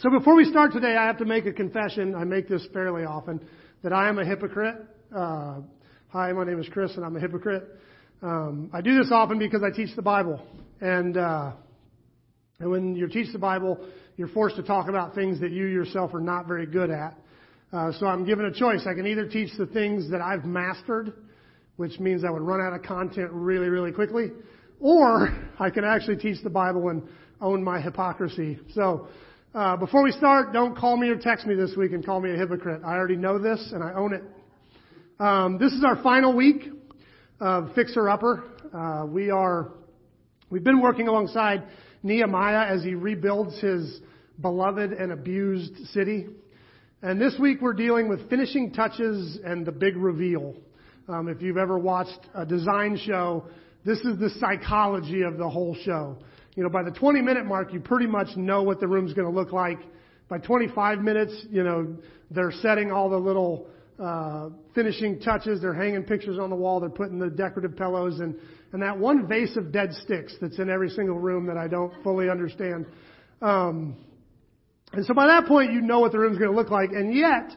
So before we start today, I have to make a confession. I make this fairly often that I am a hypocrite. Uh, hi, my name is Chris, and I'm a hypocrite. Um, I do this often because I teach the Bible, and uh, and when you teach the Bible, you're forced to talk about things that you yourself are not very good at. Uh, so I'm given a choice. I can either teach the things that I've mastered, which means I would run out of content really, really quickly, or I can actually teach the Bible and own my hypocrisy. So uh, before we start, don't call me or text me this week and call me a hypocrite. I already know this and I own it. Um, this is our final week of Fixer Upper. Uh, we are, we've been working alongside Nehemiah as he rebuilds his beloved and abused city. And this week we're dealing with finishing touches and the big reveal. Um, if you've ever watched a design show, this is the psychology of the whole show. You know, by the 20 minute mark, you pretty much know what the room's going to look like. By 25 minutes, you know, they're setting all the little uh, finishing touches. They're hanging pictures on the wall. They're putting the decorative pillows and and that one vase of dead sticks that's in every single room that I don't fully understand. Um, and so by that point, you know what the room's going to look like. And yet,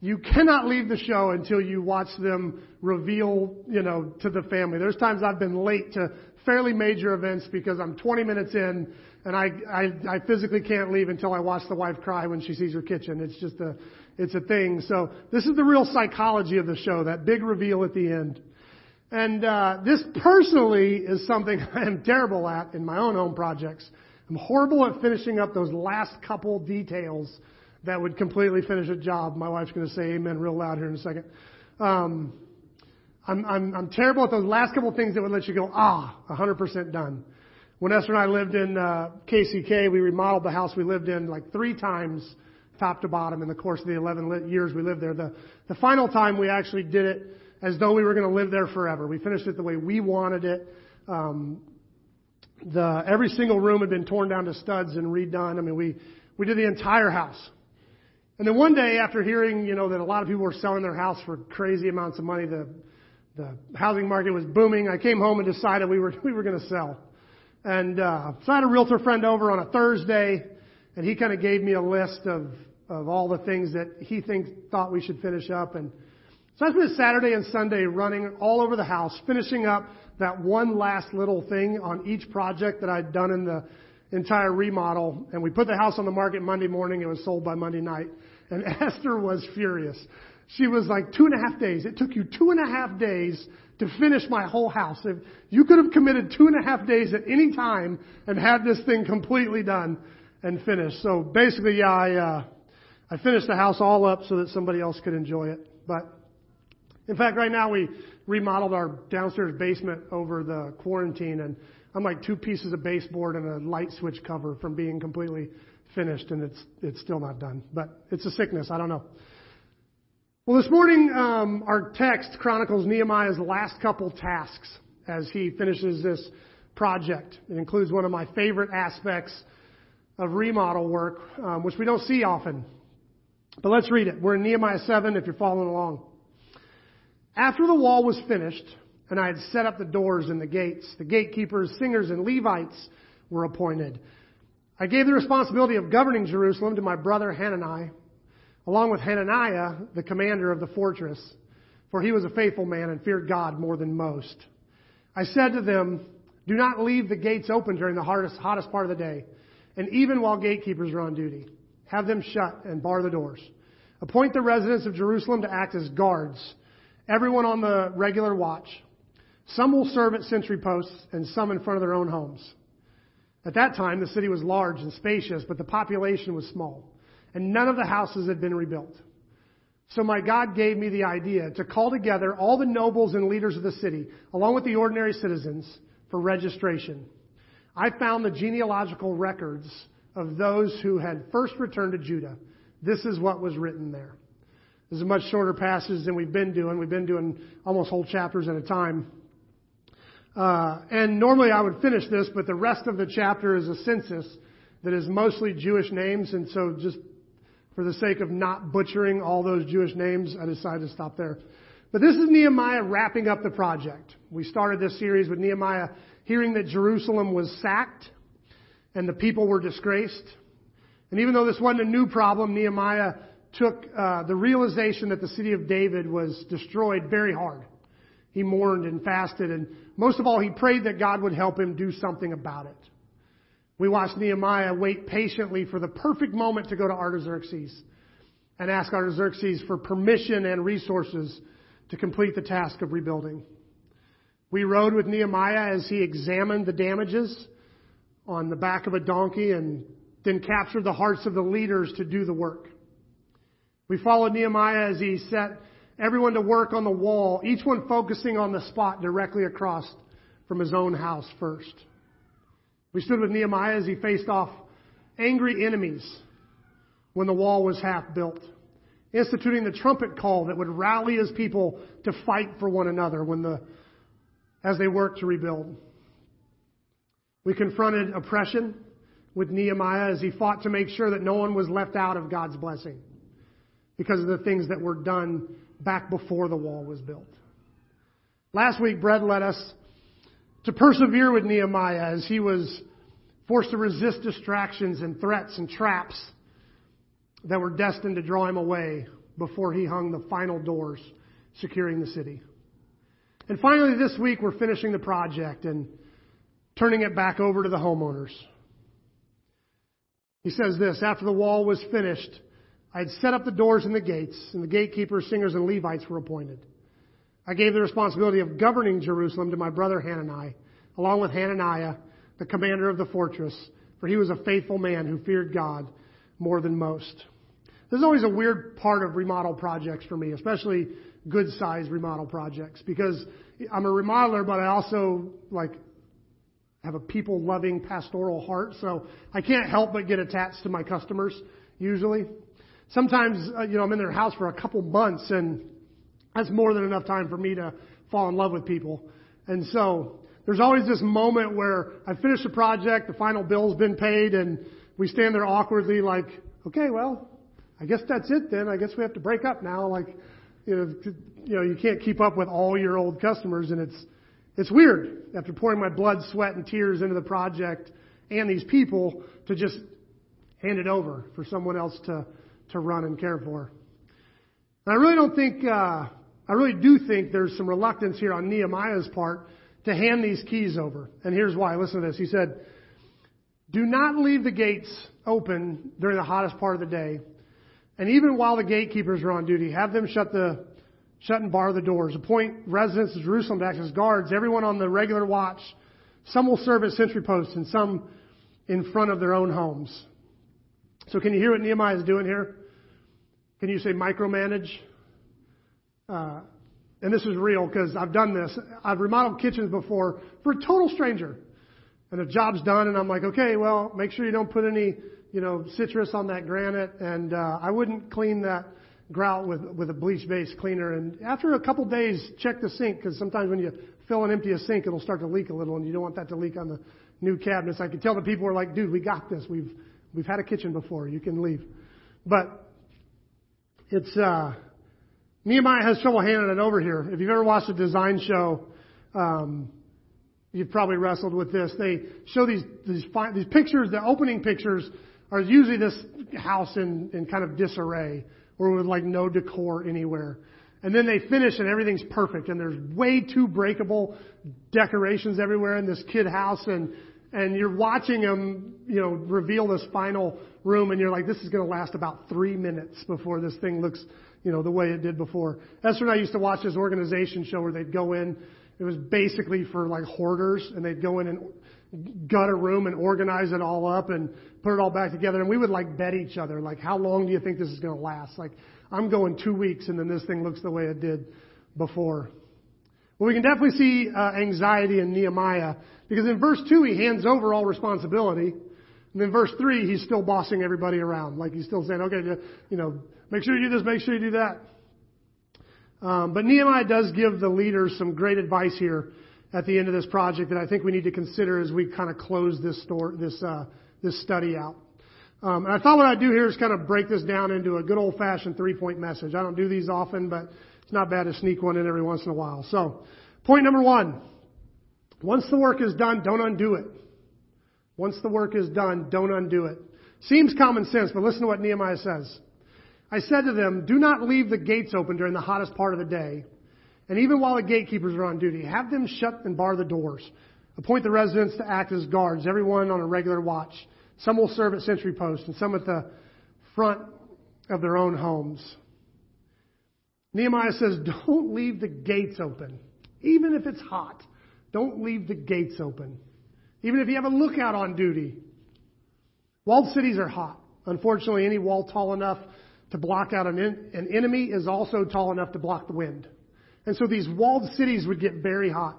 you cannot leave the show until you watch them reveal, you know, to the family. There's times I've been late to fairly major events because I'm 20 minutes in and I, I, I physically can't leave until I watch the wife cry when she sees her kitchen. It's just a, it's a thing. So this is the real psychology of the show, that big reveal at the end. And uh, this personally is something I am terrible at in my own home projects. I'm horrible at finishing up those last couple details that would completely finish a job. My wife's going to say amen real loud here in a second. Um, I'm, I'm, I'm terrible at those last couple of things that would let you go, ah, 100% done. When Esther and I lived in uh, KCK, we remodeled the house we lived in like three times, top to bottom, in the course of the 11 years we lived there. The, the final time we actually did it as though we were going to live there forever. We finished it the way we wanted it. Um, the every single room had been torn down to studs and redone. I mean, we we did the entire house. And then one day, after hearing, you know, that a lot of people were selling their house for crazy amounts of money, the the housing market was booming. I came home and decided we were we were going to sell. And uh, so I had a realtor friend over on a Thursday, and he kind of gave me a list of of all the things that he thinks thought we should finish up. And so I spent Saturday and Sunday running all over the house, finishing up that one last little thing on each project that I'd done in the entire remodel. And we put the house on the market Monday morning. It was sold by Monday night. And Esther was furious. She was like, two and a half days. It took you two and a half days to finish my whole house. If you could have committed two and a half days at any time and had this thing completely done and finished. So basically, yeah, I, uh, I finished the house all up so that somebody else could enjoy it. But in fact, right now we remodeled our downstairs basement over the quarantine and I'm like two pieces of baseboard and a light switch cover from being completely finished and it's, it's still not done. But it's a sickness. I don't know. Well, this morning, um, our text chronicles Nehemiah's last couple tasks as he finishes this project. It includes one of my favorite aspects of remodel work, um, which we don't see often. But let's read it. We're in Nehemiah 7 if you're following along. After the wall was finished, and I had set up the doors and the gates, the gatekeepers, singers, and Levites were appointed. I gave the responsibility of governing Jerusalem to my brother Hanani, along with Hananiah, the commander of the fortress, for he was a faithful man and feared God more than most. I said to them, Do not leave the gates open during the hardest, hottest part of the day, and even while gatekeepers are on duty. Have them shut and bar the doors. Appoint the residents of Jerusalem to act as guards, everyone on the regular watch. Some will serve at sentry posts and some in front of their own homes. At that time, the city was large and spacious, but the population was small and none of the houses had been rebuilt. So my God gave me the idea to call together all the nobles and leaders of the city, along with the ordinary citizens, for registration. I found the genealogical records of those who had first returned to Judah. This is what was written there. This is a much shorter passage than we've been doing. We've been doing almost whole chapters at a time. Uh, and normally I would finish this, but the rest of the chapter is a census that is mostly Jewish names, and so just for the sake of not butchering all those Jewish names, I decided to stop there. But this is Nehemiah wrapping up the project. We started this series with Nehemiah hearing that Jerusalem was sacked and the people were disgraced. And even though this wasn't a new problem, Nehemiah took uh, the realization that the city of David was destroyed very hard. He mourned and fasted, and most of all, he prayed that God would help him do something about it. We watched Nehemiah wait patiently for the perfect moment to go to Artaxerxes and ask Artaxerxes for permission and resources to complete the task of rebuilding. We rode with Nehemiah as he examined the damages on the back of a donkey and then captured the hearts of the leaders to do the work. We followed Nehemiah as he set everyone to work on the wall, each one focusing on the spot directly across from his own house first. We stood with Nehemiah as he faced off angry enemies when the wall was half built, instituting the trumpet call that would rally his people to fight for one another when the, as they worked to rebuild. We confronted oppression with Nehemiah as he fought to make sure that no one was left out of God's blessing because of the things that were done back before the wall was built. Last week, Brett led us to persevere with Nehemiah as he was forced to resist distractions and threats and traps that were destined to draw him away before he hung the final doors securing the city. And finally, this week, we're finishing the project and turning it back over to the homeowners. He says this After the wall was finished, I had set up the doors and the gates, and the gatekeepers, singers, and Levites were appointed. I gave the responsibility of governing Jerusalem to my brother Hanani, along with Hananiah, the commander of the fortress, for he was a faithful man who feared God more than most. This is always a weird part of remodel projects for me, especially good sized remodel projects, because I'm a remodeler, but I also like have a people loving pastoral heart, so I can't help but get attached to my customers usually. Sometimes, uh, you know, I'm in their house for a couple months and that's more than enough time for me to fall in love with people. And so there's always this moment where I finish the project, the final bill's been paid, and we stand there awkwardly like, okay, well, I guess that's it then. I guess we have to break up now. Like, you know, you know, you can't keep up with all your old customers and it's, it's weird after pouring my blood, sweat, and tears into the project and these people to just hand it over for someone else to to run and care for. And I really don't think, uh, I really do think there's some reluctance here on Nehemiah's part to hand these keys over. And here's why. Listen to this. He said, do not leave the gates open during the hottest part of the day. And even while the gatekeepers are on duty, have them shut the, shut and bar the doors. Appoint residents of Jerusalem to act as guards, everyone on the regular watch. Some will serve as sentry posts and some in front of their own homes. So can you hear what Nehemiah is doing here? Can you say micromanage? Uh, and this is real because I've done this. I've remodeled kitchens before for a total stranger. And the job's done and I'm like, okay, well, make sure you don't put any, you know, citrus on that granite. And, uh, I wouldn't clean that grout with, with a bleach based cleaner. And after a couple days, check the sink because sometimes when you fill and empty a sink, it'll start to leak a little and you don't want that to leak on the new cabinets. I could tell the people were like, dude, we got this. We've, We've had a kitchen before. You can leave. But it's, uh, Nehemiah has trouble handing it over here. If you've ever watched a design show, um, you've probably wrestled with this. They show these, these, these pictures, the opening pictures are usually this house in, in kind of disarray or with like no decor anywhere. And then they finish and everything's perfect and there's way too breakable decorations everywhere in this kid house and and you're watching them, you know, reveal this final room, and you're like, this is going to last about three minutes before this thing looks, you know, the way it did before. Esther and I used to watch this organization show where they'd go in. It was basically for like hoarders, and they'd go in and gut a room and organize it all up and put it all back together. And we would like bet each other, like, how long do you think this is going to last? Like, I'm going two weeks, and then this thing looks the way it did before. Well, we can definitely see uh, anxiety in Nehemiah because in verse 2, he hands over all responsibility. And in verse 3, he's still bossing everybody around. Like he's still saying, okay, you know, make sure you do this, make sure you do that. Um, but Nehemiah does give the leaders some great advice here at the end of this project that I think we need to consider as we kind of close this store, this, uh, this study out. Um, and I thought what I'd do here is kind of break this down into a good old fashioned three point message. I don't do these often, but it's not bad to sneak one in every once in a while. So, point number one. Once the work is done, don't undo it. Once the work is done, don't undo it. Seems common sense, but listen to what Nehemiah says. I said to them, do not leave the gates open during the hottest part of the day. And even while the gatekeepers are on duty, have them shut and bar the doors. Appoint the residents to act as guards, everyone on a regular watch. Some will serve at sentry posts and some at the front of their own homes. Nehemiah says, don't leave the gates open. Even if it's hot, don't leave the gates open. Even if you have a lookout on duty. Walled cities are hot. Unfortunately, any wall tall enough to block out an, in, an enemy is also tall enough to block the wind. And so these walled cities would get very hot.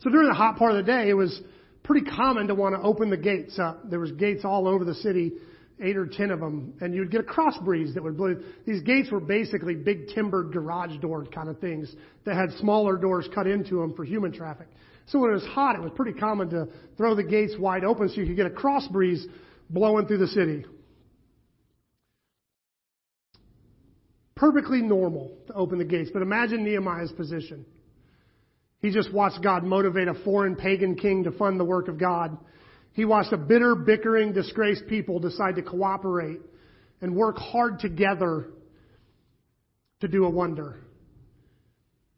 So during the hot part of the day, it was pretty common to want to open the gates up. There was gates all over the city, eight or ten of them, and you'd get a cross breeze that would blow. These gates were basically big timbered garage door kind of things that had smaller doors cut into them for human traffic. So when it was hot, it was pretty common to throw the gates wide open so you could get a cross breeze blowing through the city. Perfectly normal to open the gates, but imagine Nehemiah's position. He just watched God motivate a foreign pagan king to fund the work of God. He watched a bitter, bickering, disgraced people decide to cooperate and work hard together to do a wonder.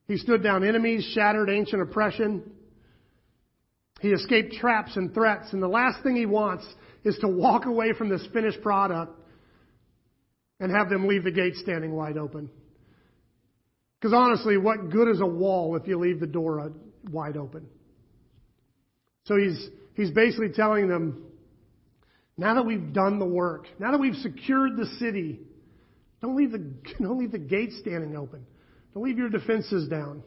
He stood down enemies, shattered ancient oppression. He escaped traps and threats, and the last thing he wants is to walk away from this finished product and have them leave the gate standing wide open. Because honestly, what good is a wall if you leave the door wide open? So he's, he's basically telling them, now that we've done the work, now that we've secured the city, don't leave the, don't leave the gate standing open. Don't leave your defenses down.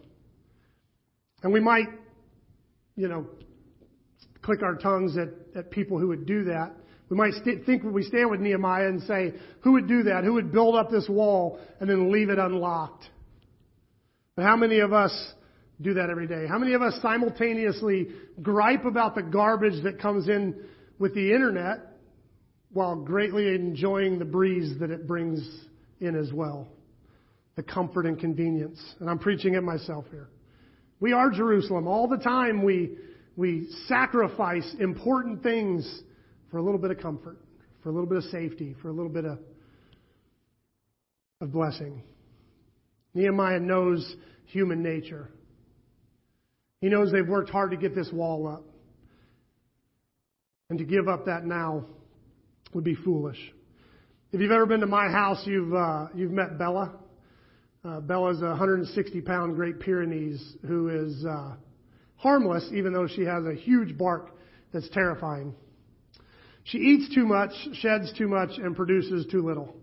And we might, you know, click our tongues at, at people who would do that. We might st- think we stand with Nehemiah and say, who would do that? Who would build up this wall and then leave it unlocked? But how many of us do that every day? How many of us simultaneously gripe about the garbage that comes in with the internet while greatly enjoying the breeze that it brings in as well? The comfort and convenience. And I'm preaching it myself here. We are Jerusalem. All the time we, we sacrifice important things for a little bit of comfort, for a little bit of safety, for a little bit of, of blessing. Nehemiah knows human nature. He knows they've worked hard to get this wall up. And to give up that now would be foolish. If you've ever been to my house, you've, uh, you've met Bella. Uh, Bella's a 160 pound Great Pyrenees who is uh, harmless, even though she has a huge bark that's terrifying. She eats too much, sheds too much, and produces too little.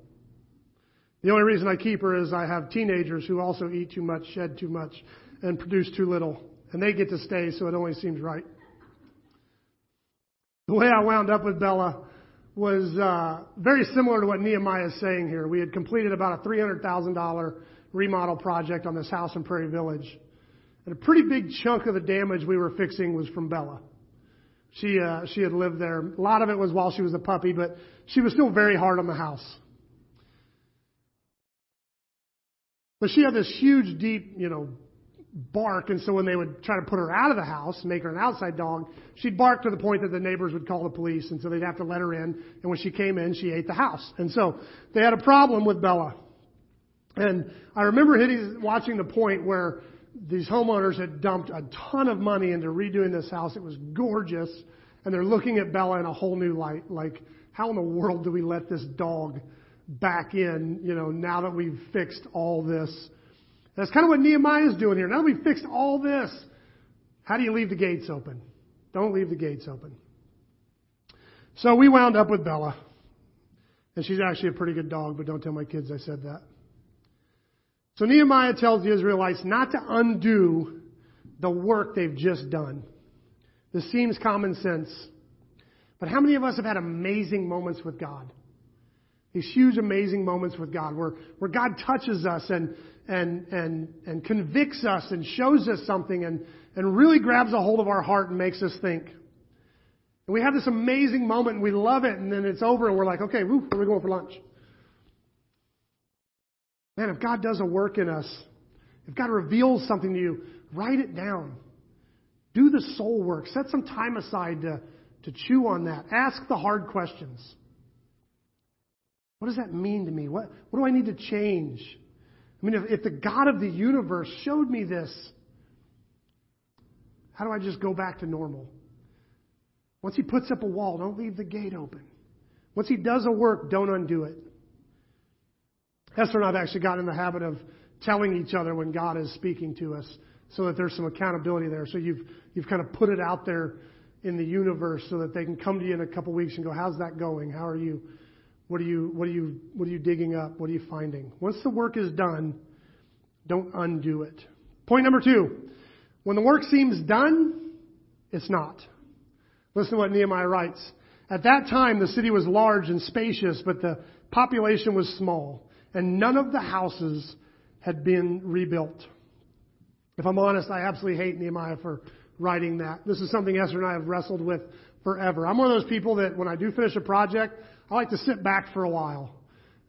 The only reason I keep her is I have teenagers who also eat too much, shed too much, and produce too little. And they get to stay, so it only seems right. The way I wound up with Bella was uh, very similar to what Nehemiah is saying here. We had completed about a $300,000 remodel project on this house in Prairie Village. And a pretty big chunk of the damage we were fixing was from Bella. She, uh, she had lived there. A lot of it was while she was a puppy, but she was still very hard on the house. But she had this huge, deep, you know, bark, and so when they would try to put her out of the house, make her an outside dog, she'd bark to the point that the neighbors would call the police, and so they'd have to let her in. And when she came in, she ate the house. And so they had a problem with Bella. And I remember hitting, watching the point where these homeowners had dumped a ton of money into redoing this house. It was gorgeous, and they're looking at Bella in a whole new light. Like, how in the world do we let this dog back in, you know, now that we've fixed all this. That's kind of what Nehemiah is doing here. Now we've fixed all this, how do you leave the gates open? Don't leave the gates open. So we wound up with Bella. And she's actually a pretty good dog, but don't tell my kids I said that. So Nehemiah tells the Israelites not to undo the work they've just done. This seems common sense. But how many of us have had amazing moments with God? These huge, amazing moments with God where, where God touches us and, and, and, and convicts us and shows us something and, and really grabs a hold of our heart and makes us think. And we have this amazing moment and we love it and then it's over and we're like, okay, woo, where are we going for lunch? Man, if God does a work in us, if God reveals something to you, write it down. Do the soul work. Set some time aside to, to chew on that. Ask the hard questions. What does that mean to me? What, what do I need to change? I mean, if, if the God of the universe showed me this, how do I just go back to normal? Once he puts up a wall, don't leave the gate open. Once he does a work, don't undo it. Esther and I have actually gotten in the habit of telling each other when God is speaking to us so that there's some accountability there. So you've, you've kind of put it out there in the universe so that they can come to you in a couple of weeks and go, how's that going? How are you? What are you, what are you, what are you digging up? What are you finding? Once the work is done, don't undo it. Point number two. When the work seems done, it's not. Listen to what Nehemiah writes. At that time, the city was large and spacious, but the population was small, and none of the houses had been rebuilt. If I'm honest, I absolutely hate Nehemiah for writing that. This is something Esther and I have wrestled with forever. I'm one of those people that when I do finish a project, I like to sit back for a while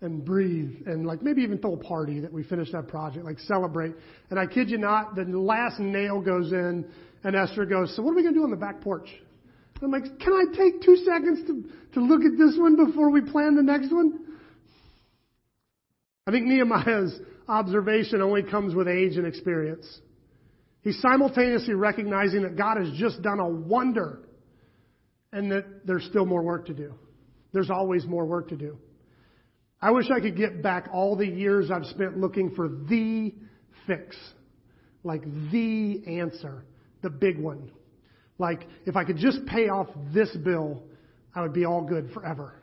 and breathe and like maybe even throw a party that we finished that project, like celebrate. And I kid you not, the last nail goes in and Esther goes, so what are we going to do on the back porch? I'm like, can I take two seconds to, to look at this one before we plan the next one? I think Nehemiah's observation only comes with age and experience. He's simultaneously recognizing that God has just done a wonder and that there's still more work to do. There's always more work to do. I wish I could get back all the years I've spent looking for the fix, like the answer, the big one. Like, if I could just pay off this bill, I would be all good forever.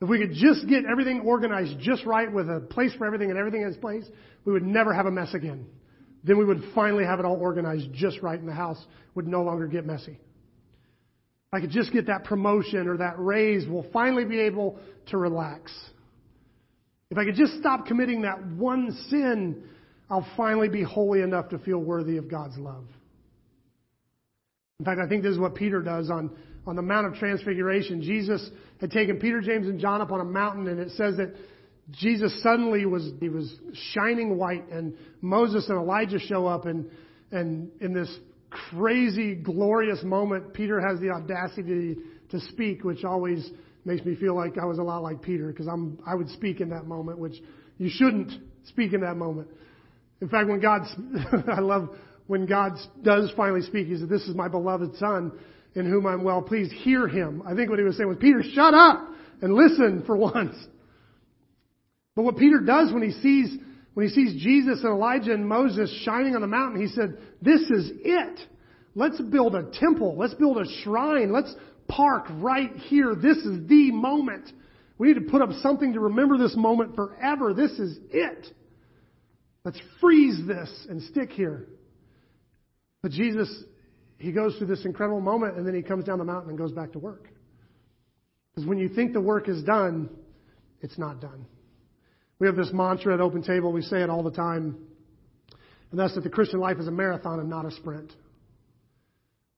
If we could just get everything organized just right with a place for everything and everything in its place, we would never have a mess again. Then we would finally have it all organized just right and the house would no longer get messy. I could just get that promotion or that raise, we'll finally be able to relax. If I could just stop committing that one sin, I'll finally be holy enough to feel worthy of God's love. In fact, I think this is what Peter does on, on the Mount of Transfiguration. Jesus had taken Peter, James, and John up on a mountain, and it says that Jesus suddenly was he was shining white, and Moses and Elijah show up, and and in this crazy, glorious moment, Peter has the audacity to, speak, which always makes me feel like I was a lot like Peter, because I'm I would speak in that moment, which you shouldn't speak in that moment. In fact, when God, I love when God does finally speak, he said, This is my beloved Son in whom I'm well pleased. Hear him. I think what he was saying was, Peter, shut up and listen for once. But what Peter does when he sees when he sees Jesus and Elijah and Moses shining on the mountain, he said, This is it. Let's build a temple. Let's build a shrine. Let's park right here. This is the moment. We need to put up something to remember this moment forever. This is it. Let's freeze this and stick here. But Jesus, he goes through this incredible moment and then he comes down the mountain and goes back to work. Because when you think the work is done, it's not done. We have this mantra at Open Table, we say it all the time, and that's that the Christian life is a marathon and not a sprint.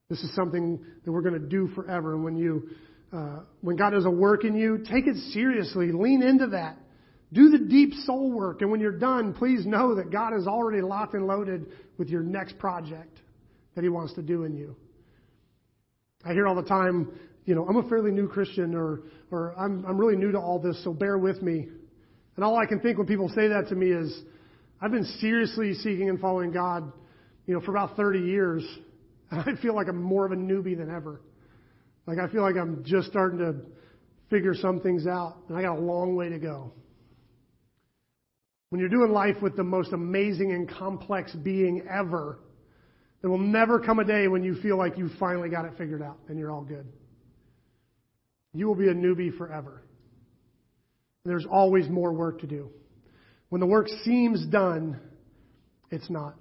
This is something that we're going to do forever. And when you, uh, when God does a work in you, take it seriously. Lean into that. Do the deep soul work. And when you're done, please know that God is already locked and loaded with your next project that He wants to do in you. I hear all the time, you know, I'm a fairly new Christian or, or I'm, I'm really new to all this, so bear with me. And all I can think when people say that to me is, I've been seriously seeking and following God, you know, for about 30 years. And I feel like I'm more of a newbie than ever. Like I feel like I'm just starting to figure some things out, and I got a long way to go. When you're doing life with the most amazing and complex being ever, there will never come a day when you feel like you finally got it figured out and you're all good. You will be a newbie forever. There's always more work to do. When the work seems done, it's not.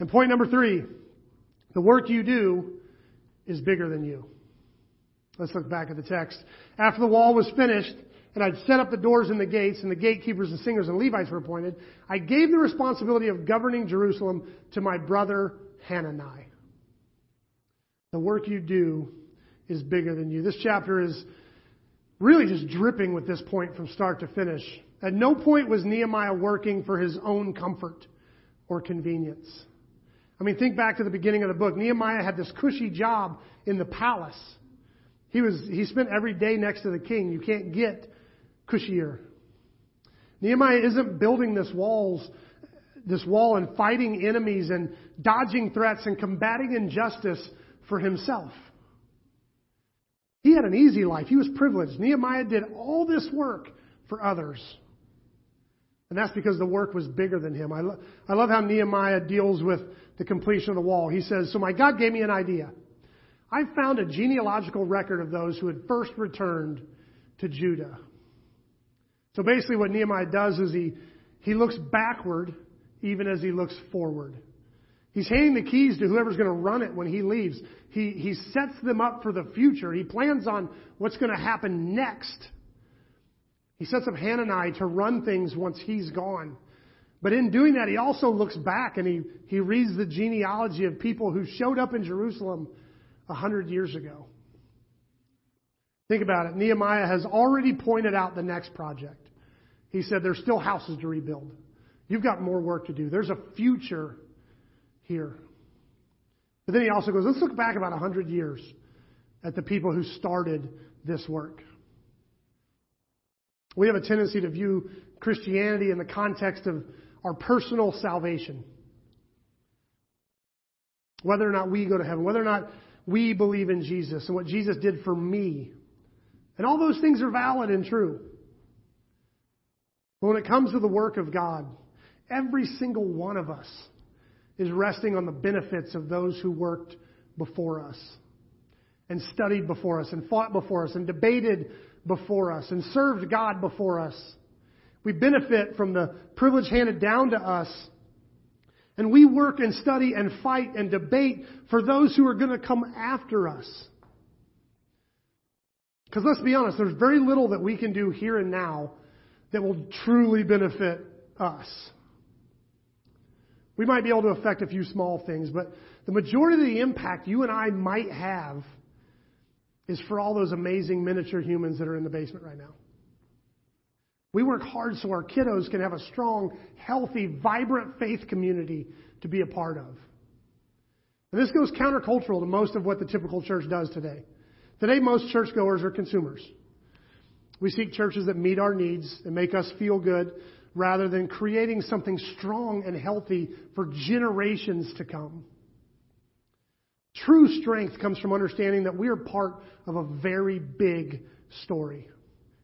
And point number three, the work you do is bigger than you. Let's look back at the text. After the wall was finished, and I'd set up the doors and the gates, and the gatekeepers and singers and Levites were appointed, I gave the responsibility of governing Jerusalem to my brother Hanani. The work you do is bigger than you. This chapter is really just dripping with this point from start to finish. At no point was Nehemiah working for his own comfort or convenience. I mean, think back to the beginning of the book. Nehemiah had this cushy job in the palace. He was, he spent every day next to the king. You can't get cushier. Nehemiah isn't building this walls, this wall and fighting enemies and dodging threats and combating injustice for himself. He had an easy life. He was privileged. Nehemiah did all this work for others. And that's because the work was bigger than him. I, lo- I love how Nehemiah deals with the completion of the wall. He says, So my God gave me an idea. I found a genealogical record of those who had first returned to Judah. So basically, what Nehemiah does is he, he looks backward even as he looks forward. He's handing the keys to whoever's going to run it when he leaves. He, he sets them up for the future. He plans on what's going to happen next. He sets up Hanani to run things once he's gone. But in doing that, he also looks back and he, he reads the genealogy of people who showed up in Jerusalem a hundred years ago. Think about it. Nehemiah has already pointed out the next project. He said there's still houses to rebuild. You've got more work to do. There's a future here. But then he also goes, let's look back about a hundred years at the people who started this work. We have a tendency to view Christianity in the context of our personal salvation. Whether or not we go to heaven, whether or not we believe in Jesus and what Jesus did for me. And all those things are valid and true. But when it comes to the work of God, every single one of us is resting on the benefits of those who worked before us and studied before us and fought before us and debated before us and served God before us. We benefit from the privilege handed down to us. And we work and study and fight and debate for those who are going to come after us. Because let's be honest, there's very little that we can do here and now that will truly benefit us. We might be able to affect a few small things, but the majority of the impact you and I might have is for all those amazing miniature humans that are in the basement right now. We work hard so our kiddos can have a strong, healthy, vibrant faith community to be a part of. And this goes countercultural to most of what the typical church does today. Today, most churchgoers are consumers. We seek churches that meet our needs and make us feel good rather than creating something strong and healthy for generations to come. True strength comes from understanding that we are part of a very big story.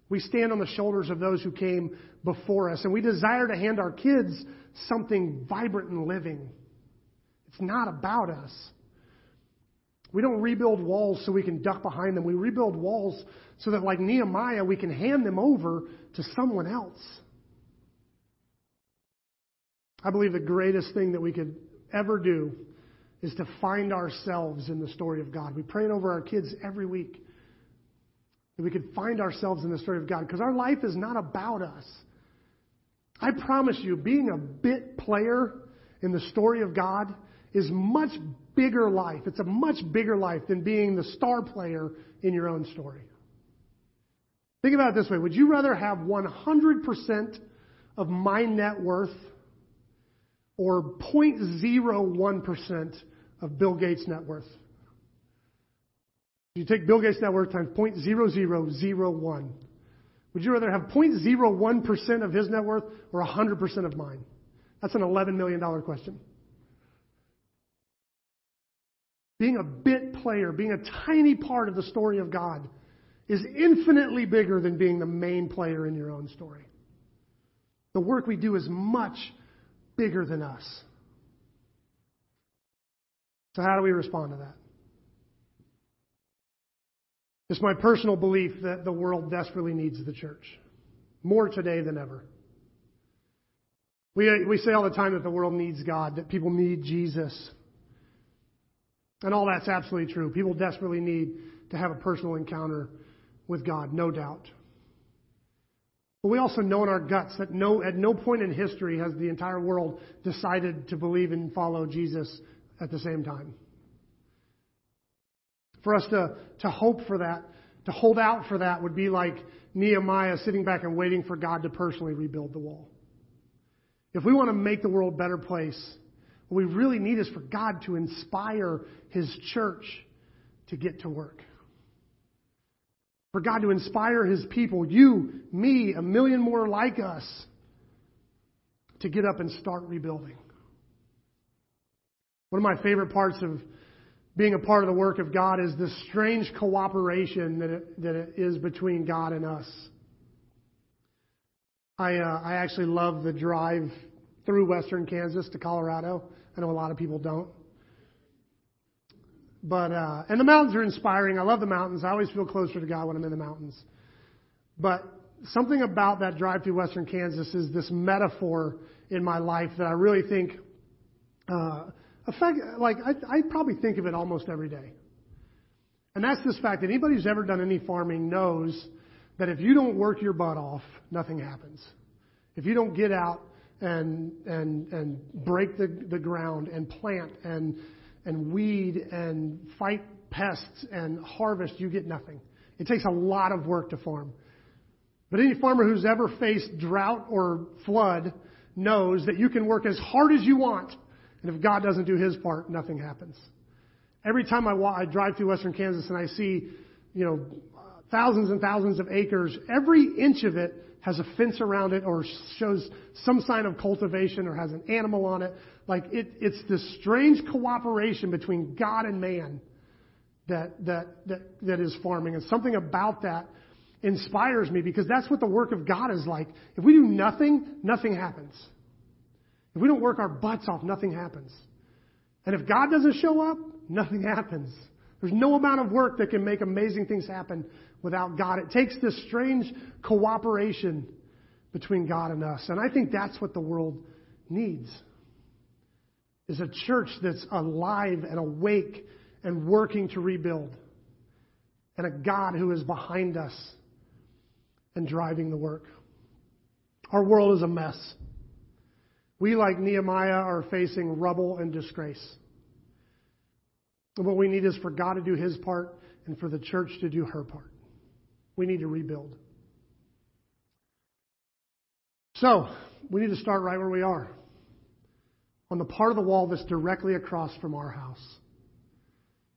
We stand on the shoulders of those who came before us, and we desire to hand our kids something vibrant and living. It's not about us. We don't rebuild walls so we can duck behind them. We rebuild walls so that, like Nehemiah, we can hand them over to someone else. I believe the greatest thing that we could ever do is to find ourselves in the story of God. We pray it over our kids every week. That we could find ourselves in the story of God because our life is not about us. I promise you, being a bit player in the story of God is much bigger life. It's a much bigger life than being the star player in your own story. Think about it this way. Would you rather have 100% of my net worth or 0.01% of Bill Gates' net worth. You take Bill Gates' net worth times 0.0001. Would you rather have 0.01% of his net worth or 100% of mine? That's an $11 million question. Being a bit player, being a tiny part of the story of God, is infinitely bigger than being the main player in your own story. The work we do is much bigger than us. So, how do we respond to that? It's my personal belief that the world desperately needs the church, more today than ever. We, we say all the time that the world needs God, that people need Jesus. And all that's absolutely true. People desperately need to have a personal encounter with God, no doubt. But we also know in our guts that no, at no point in history has the entire world decided to believe and follow Jesus at the same time. For us to, to hope for that, to hold out for that, would be like Nehemiah sitting back and waiting for God to personally rebuild the wall. If we want to make the world a better place, what we really need is for God to inspire His church to get to work. For God to inspire His people, you, me, a million more like us, to get up and start rebuilding. One of my favorite parts of being a part of the work of God is the strange cooperation that it, that it is between God and us. I, uh, I actually love the drive through western Kansas to Colorado. I know a lot of people don't. But, uh, and the mountains are inspiring. I love the mountains. I always feel closer to God when I'm in the mountains. But something about that drive through western Kansas is this metaphor in my life that I really think, uh, affect, like, I, I probably think of it almost every day. And that's this fact that anybody who's ever done any farming knows that if you don't work your butt off, nothing happens. If you don't get out and and and break the, the ground and plant and and weed and fight pests and harvest, you get nothing. It takes a lot of work to farm. But any farmer who's ever faced drought or flood knows that you can work as hard as you want, and if God doesn't do his part, nothing happens. Every time I, walk, I drive through western Kansas and I see, you know, thousands and thousands of acres, every inch of it has a fence around it or shows some sign of cultivation or has an animal on it. Like it, it's this strange cooperation between God and man that, that, that, that is farming. And something about that inspires me because that's what the work of God is like. If we do nothing, nothing happens. If we don't work our butts off, nothing happens. And if God doesn't show up, nothing happens. There's no amount of work that can make amazing things happen without God. It takes this strange cooperation between God and us. And I think that's what the world needs. Is a church that's alive and awake and working to rebuild. And a God who is behind us and driving the work. Our world is a mess. We, like Nehemiah, are facing rubble and disgrace. And what we need is for God to do his part and for the church to do her part. We need to rebuild. So, we need to start right where we are. On the part of the wall that's directly across from our house.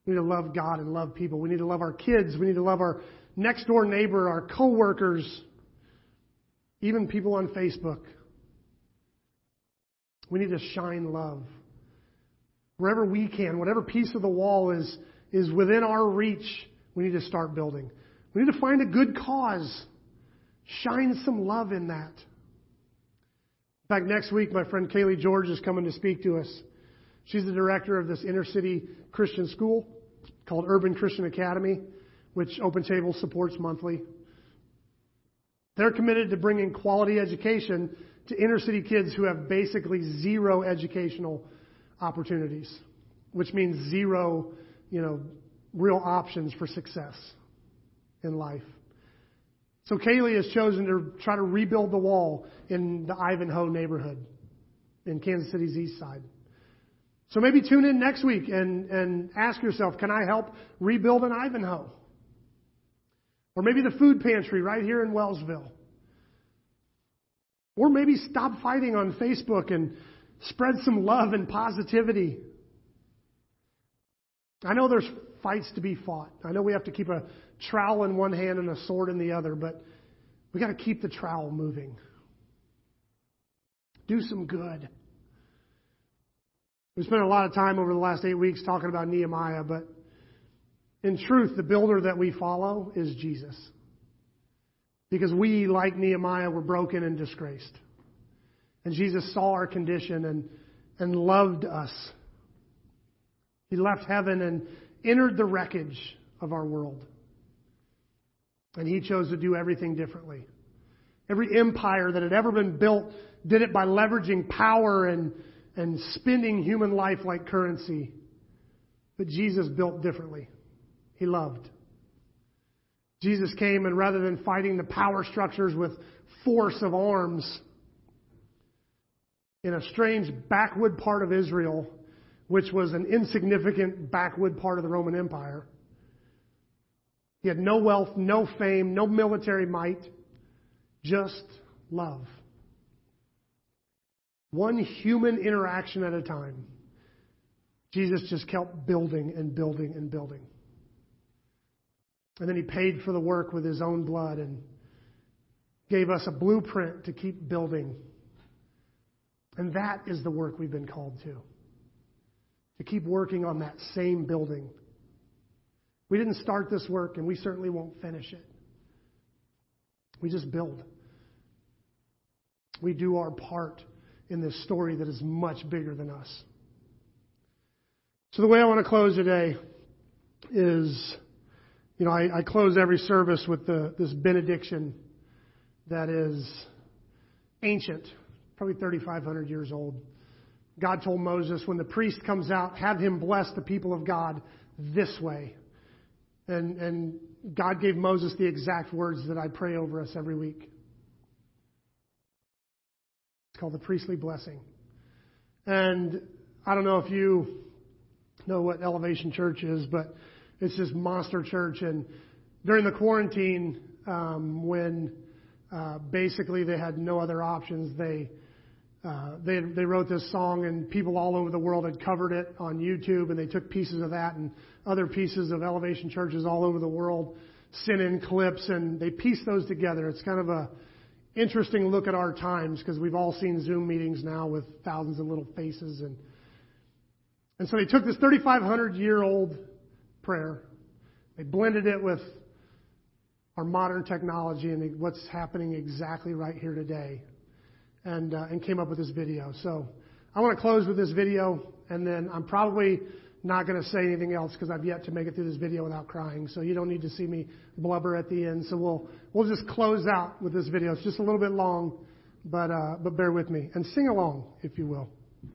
We need to love God and love people. We need to love our kids. We need to love our next door neighbor, our coworkers, even people on Facebook. We need to shine love. Wherever we can, whatever piece of the wall is, is within our reach, we need to start building. We need to find a good cause. Shine some love in that. In fact, next week, my friend Kaylee George is coming to speak to us. She's the director of this inner city Christian school called Urban Christian Academy, which Open Table supports monthly. They're committed to bringing quality education to inner city kids who have basically zero educational opportunities, which means zero, you know, real options for success in life. So Kaylee has chosen to try to rebuild the wall in the Ivanhoe neighborhood in Kansas City's east side. So maybe tune in next week and, and ask yourself, can I help rebuild an Ivanhoe? Or maybe the food pantry right here in Wellsville. Or maybe stop fighting on Facebook and spread some love and positivity. I know there's fights to be fought. I know we have to keep a trowel in one hand and a sword in the other, but we got to keep the trowel moving. Do some good. We spent a lot of time over the last eight weeks talking about Nehemiah, but in truth, the builder that we follow is Jesus. Because we, like Nehemiah, were broken and disgraced. And Jesus saw our condition and, and loved us. He left heaven and entered the wreckage of our world. And he chose to do everything differently. Every empire that had ever been built did it by leveraging power and, and spending human life like currency. But Jesus built differently. He loved. Jesus came and rather than fighting the power structures with force of arms in a strange backwood part of Israel, which was an insignificant backwood part of the Roman Empire, he had no wealth, no fame, no military might, just love. One human interaction at a time. Jesus just kept building and building and building. And then he paid for the work with his own blood and gave us a blueprint to keep building. And that is the work we've been called to. To keep working on that same building. We didn't start this work, and we certainly won't finish it. We just build. We do our part in this story that is much bigger than us. So, the way I want to close today is you know, I, I close every service with the, this benediction that is ancient, probably 3,500 years old. God told Moses, when the priest comes out, have him bless the people of God this way. And, and God gave Moses the exact words that I pray over us every week. It's called the priestly blessing. And I don't know if you know what Elevation Church is, but it's this monster church. And during the quarantine, um, when uh, basically they had no other options, they uh, they they wrote this song, and people all over the world had covered it on YouTube, and they took pieces of that and other pieces of Elevation churches all over the world, sent in clips, and they pieced those together. It's kind of a interesting look at our times because we've all seen Zoom meetings now with thousands of little faces, and and so they took this 3,500 year old prayer, they blended it with our modern technology and what's happening exactly right here today and, uh, and came up with this video. So I want to close with this video, and then I'm probably not going to say anything else because I've yet to make it through this video without crying. So you don't need to see me blubber at the end. So we'll we'll just close out with this video. It's just a little bit long, but uh, but bear with me and sing along if you will.